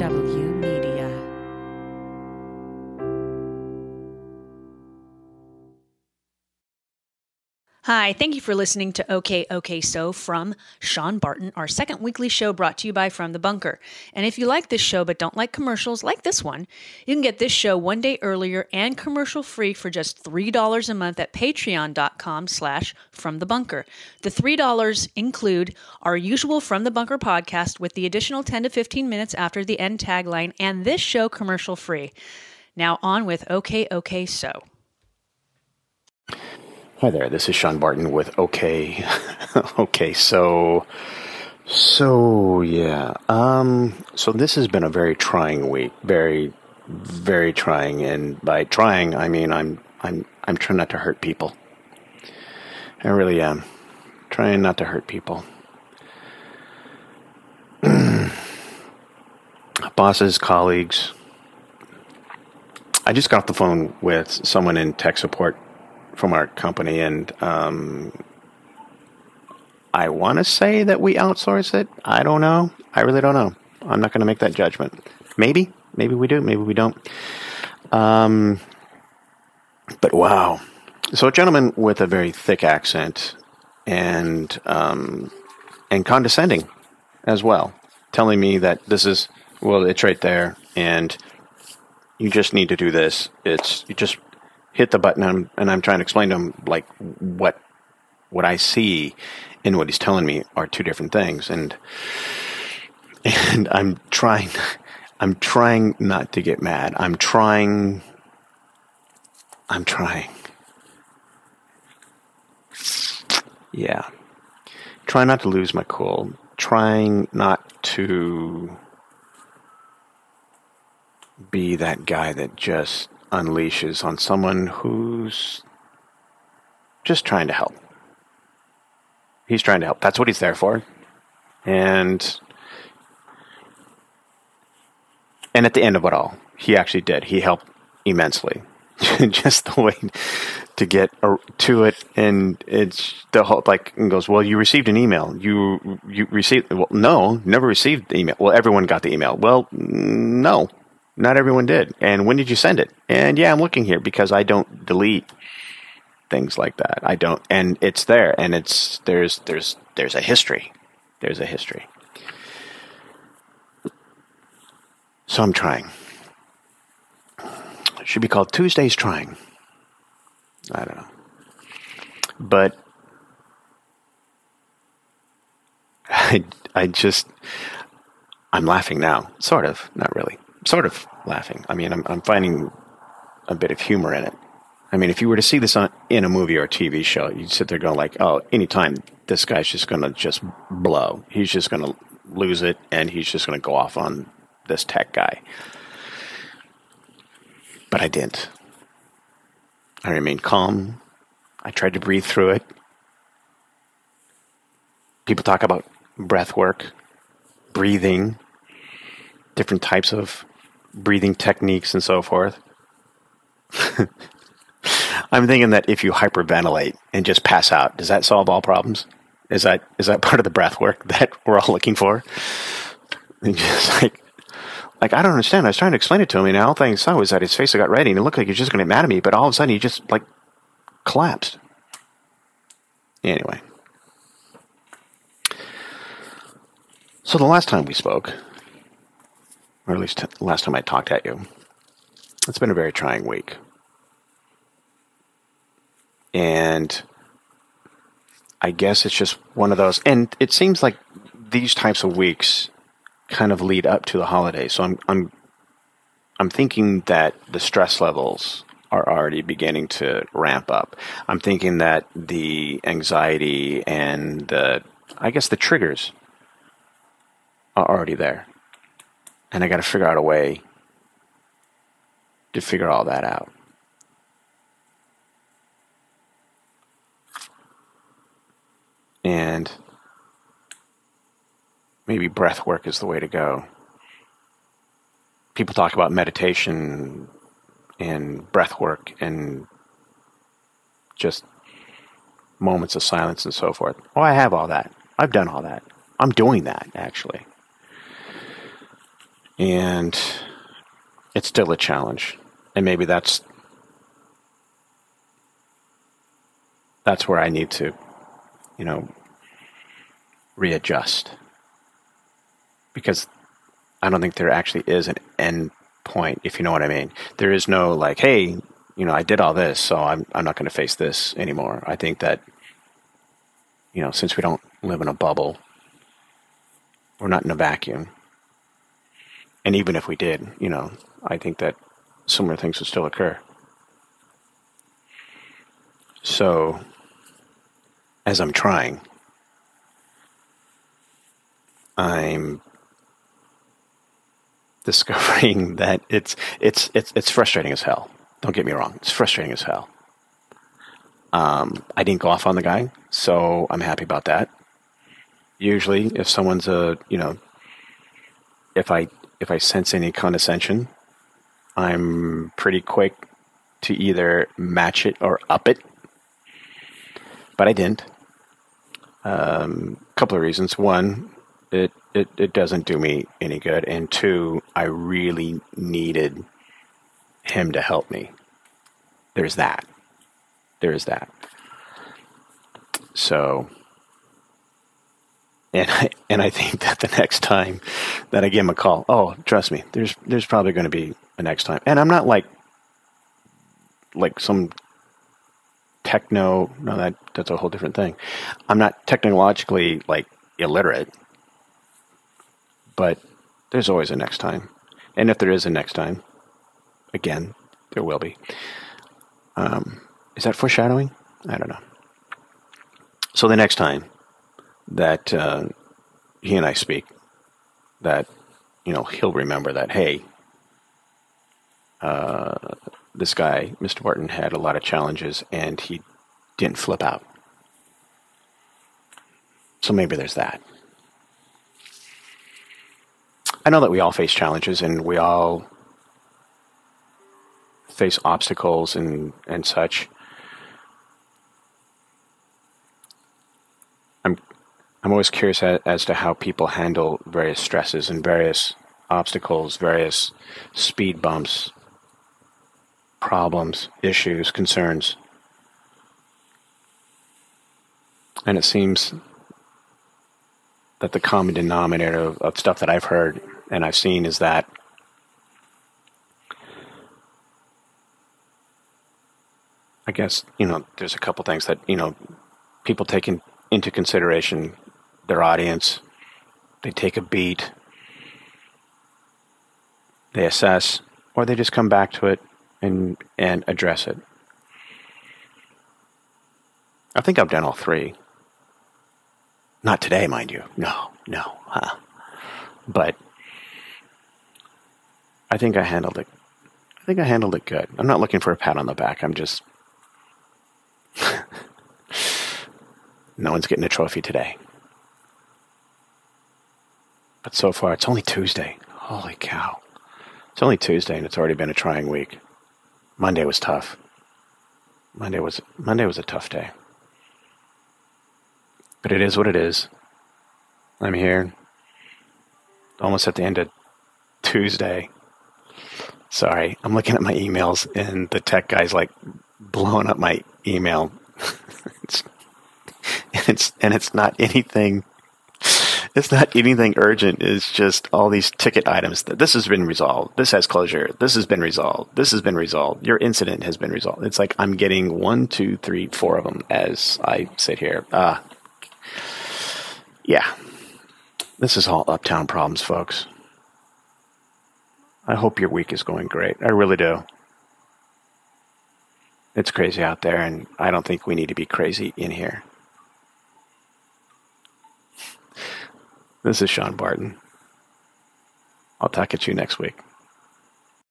W Hi, thank you for listening to OK OK So from Sean Barton, our second weekly show brought to you by From the Bunker. And if you like this show but don't like commercials like this one, you can get this show one day earlier and commercial free for just $3 a month at patreon.com slash from the bunker. The $3 include our usual From the Bunker podcast with the additional 10 to 15 minutes after the end tagline and this show commercial free. Now on with OK OK So. Hi there, this is Sean Barton with OK. okay, so so yeah. Um so this has been a very trying week. Very very trying and by trying I mean I'm I'm I'm trying not to hurt people. I really am. Trying not to hurt people. Bosses, colleagues. I just got off the phone with someone in tech support from our company, and um, I want to say that we outsource it. I don't know. I really don't know. I'm not going to make that judgment. Maybe, maybe we do. Maybe we don't. Um, but wow. So a gentleman with a very thick accent and um, and condescending as well, telling me that this is well, it's right there, and you just need to do this. It's you just hit the button and I'm, and I'm trying to explain to him like what what I see and what he's telling me are two different things and and I'm trying I'm trying not to get mad. I'm trying I'm trying. Yeah. Trying not to lose my cool. Trying not to be that guy that just unleashes on someone who's just trying to help. He's trying to help. That's what he's there for. And and at the end of it all, he actually did. He helped immensely. just the way to get to it and it's the whole like and goes well you received an email you you received well no never received the email well everyone got the email well no not everyone did. And when did you send it? And yeah, I'm looking here because I don't delete things like that. I don't, and it's there, and it's there's there's there's a history. There's a history. So I'm trying. It should be called Tuesdays Trying. I don't know. But I, I just, I'm laughing now. Sort of, not really sort of laughing. I mean, I'm, I'm finding a bit of humor in it. I mean, if you were to see this on, in a movie or a TV show, you'd sit there going like, "Oh, anytime this guy's just going to just blow. He's just going to lose it, and he's just going to go off on this tech guy." But I didn't. I remained calm. I tried to breathe through it. People talk about breath work, breathing, different types of breathing techniques and so forth. I'm thinking that if you hyperventilate and just pass out, does that solve all problems? Is that is that part of the breath work that we're all looking for? And just like like I don't understand. I was trying to explain it to him, and all thing I saw was that his face got red, and it looked like he was just going to get mad at me. But all of a sudden, he just like collapsed. Anyway, so the last time we spoke, or at least last time I talked at you. It's been a very trying week. And I guess it's just one of those. And it seems like these types of weeks kind of lead up to the holidays. So I'm, I'm, I'm thinking that the stress levels are already beginning to ramp up. I'm thinking that the anxiety and the, I guess the triggers are already there and I got to figure out a way to figure all that out. And maybe breath work is the way to go. People talk about meditation and breath work and just moments of silence and so forth. Oh, I have all that. I've done all that. I'm doing that, actually. And it's still a challenge. And maybe that's that's where I need to, you know, readjust. Because I don't think there actually is an end point, if you know what I mean. There is no like, hey, you know, I did all this, so I'm I'm not going to face this anymore. I think that, you know, since we don't live in a bubble, we're not in a vacuum. And even if we did, you know, I think that similar things would still occur. So, as I'm trying, I'm discovering that it's it's it's it's frustrating as hell. Don't get me wrong; it's frustrating as hell. Um, I didn't go off on the guy, so I'm happy about that. Usually, if someone's a you know, if I if I sense any condescension, I'm pretty quick to either match it or up it. But I didn't. A um, couple of reasons. One, it, it, it doesn't do me any good. And two, I really needed him to help me. There's that. There's that. So, and I, and I think that the next time that I give him a call, oh, trust me, there's there's probably going to be a next time. And I'm not like like some techno. No, that that's a whole different thing. I'm not technologically like illiterate but there's always a next time. And if there is a next time, again, there will be. Um, is that foreshadowing? I don't know. So the next time that uh, he and I speak, that you know he'll remember that. Hey, uh, this guy, Mr. Barton, had a lot of challenges, and he didn't flip out. So maybe there's that. I know that we all face challenges and we all face obstacles and, and such. I'm I'm always curious as, to how people handle various stresses and various obstacles, various speed bumps, problems, issues, concerns. And it seems that the common denominator of, of stuff that I've heard and I've seen is that I guess you know there's a couple things that you know people take in, into consideration their audience. They take a beat, they assess, or they just come back to it and and address it. I think I've done all three. Not today, mind you. No, no. Huh. But I think I handled it. I think I handled it good. I'm not looking for a pat on the back. I'm just. no one's getting a trophy today. But so far, it's only Tuesday. Holy cow. It's only Tuesday and it's already been a trying week. Monday was tough. Monday was Monday was a tough day. But it is what it is. I'm here. Almost at the end of Tuesday. Sorry, I'm looking at my emails and the tech guy's like blowing up my email. it's, and it's and it's not anything it's not anything urgent. It's just all these ticket items. That this has been resolved. This has closure. This has been resolved. This has been resolved. Your incident has been resolved. It's like I'm getting one, two, three, four of them as I sit here. Uh, yeah, this is all uptown problems, folks. I hope your week is going great. I really do. It's crazy out there, and I don't think we need to be crazy in here. This is Sean Barton. I'll talk at you next week.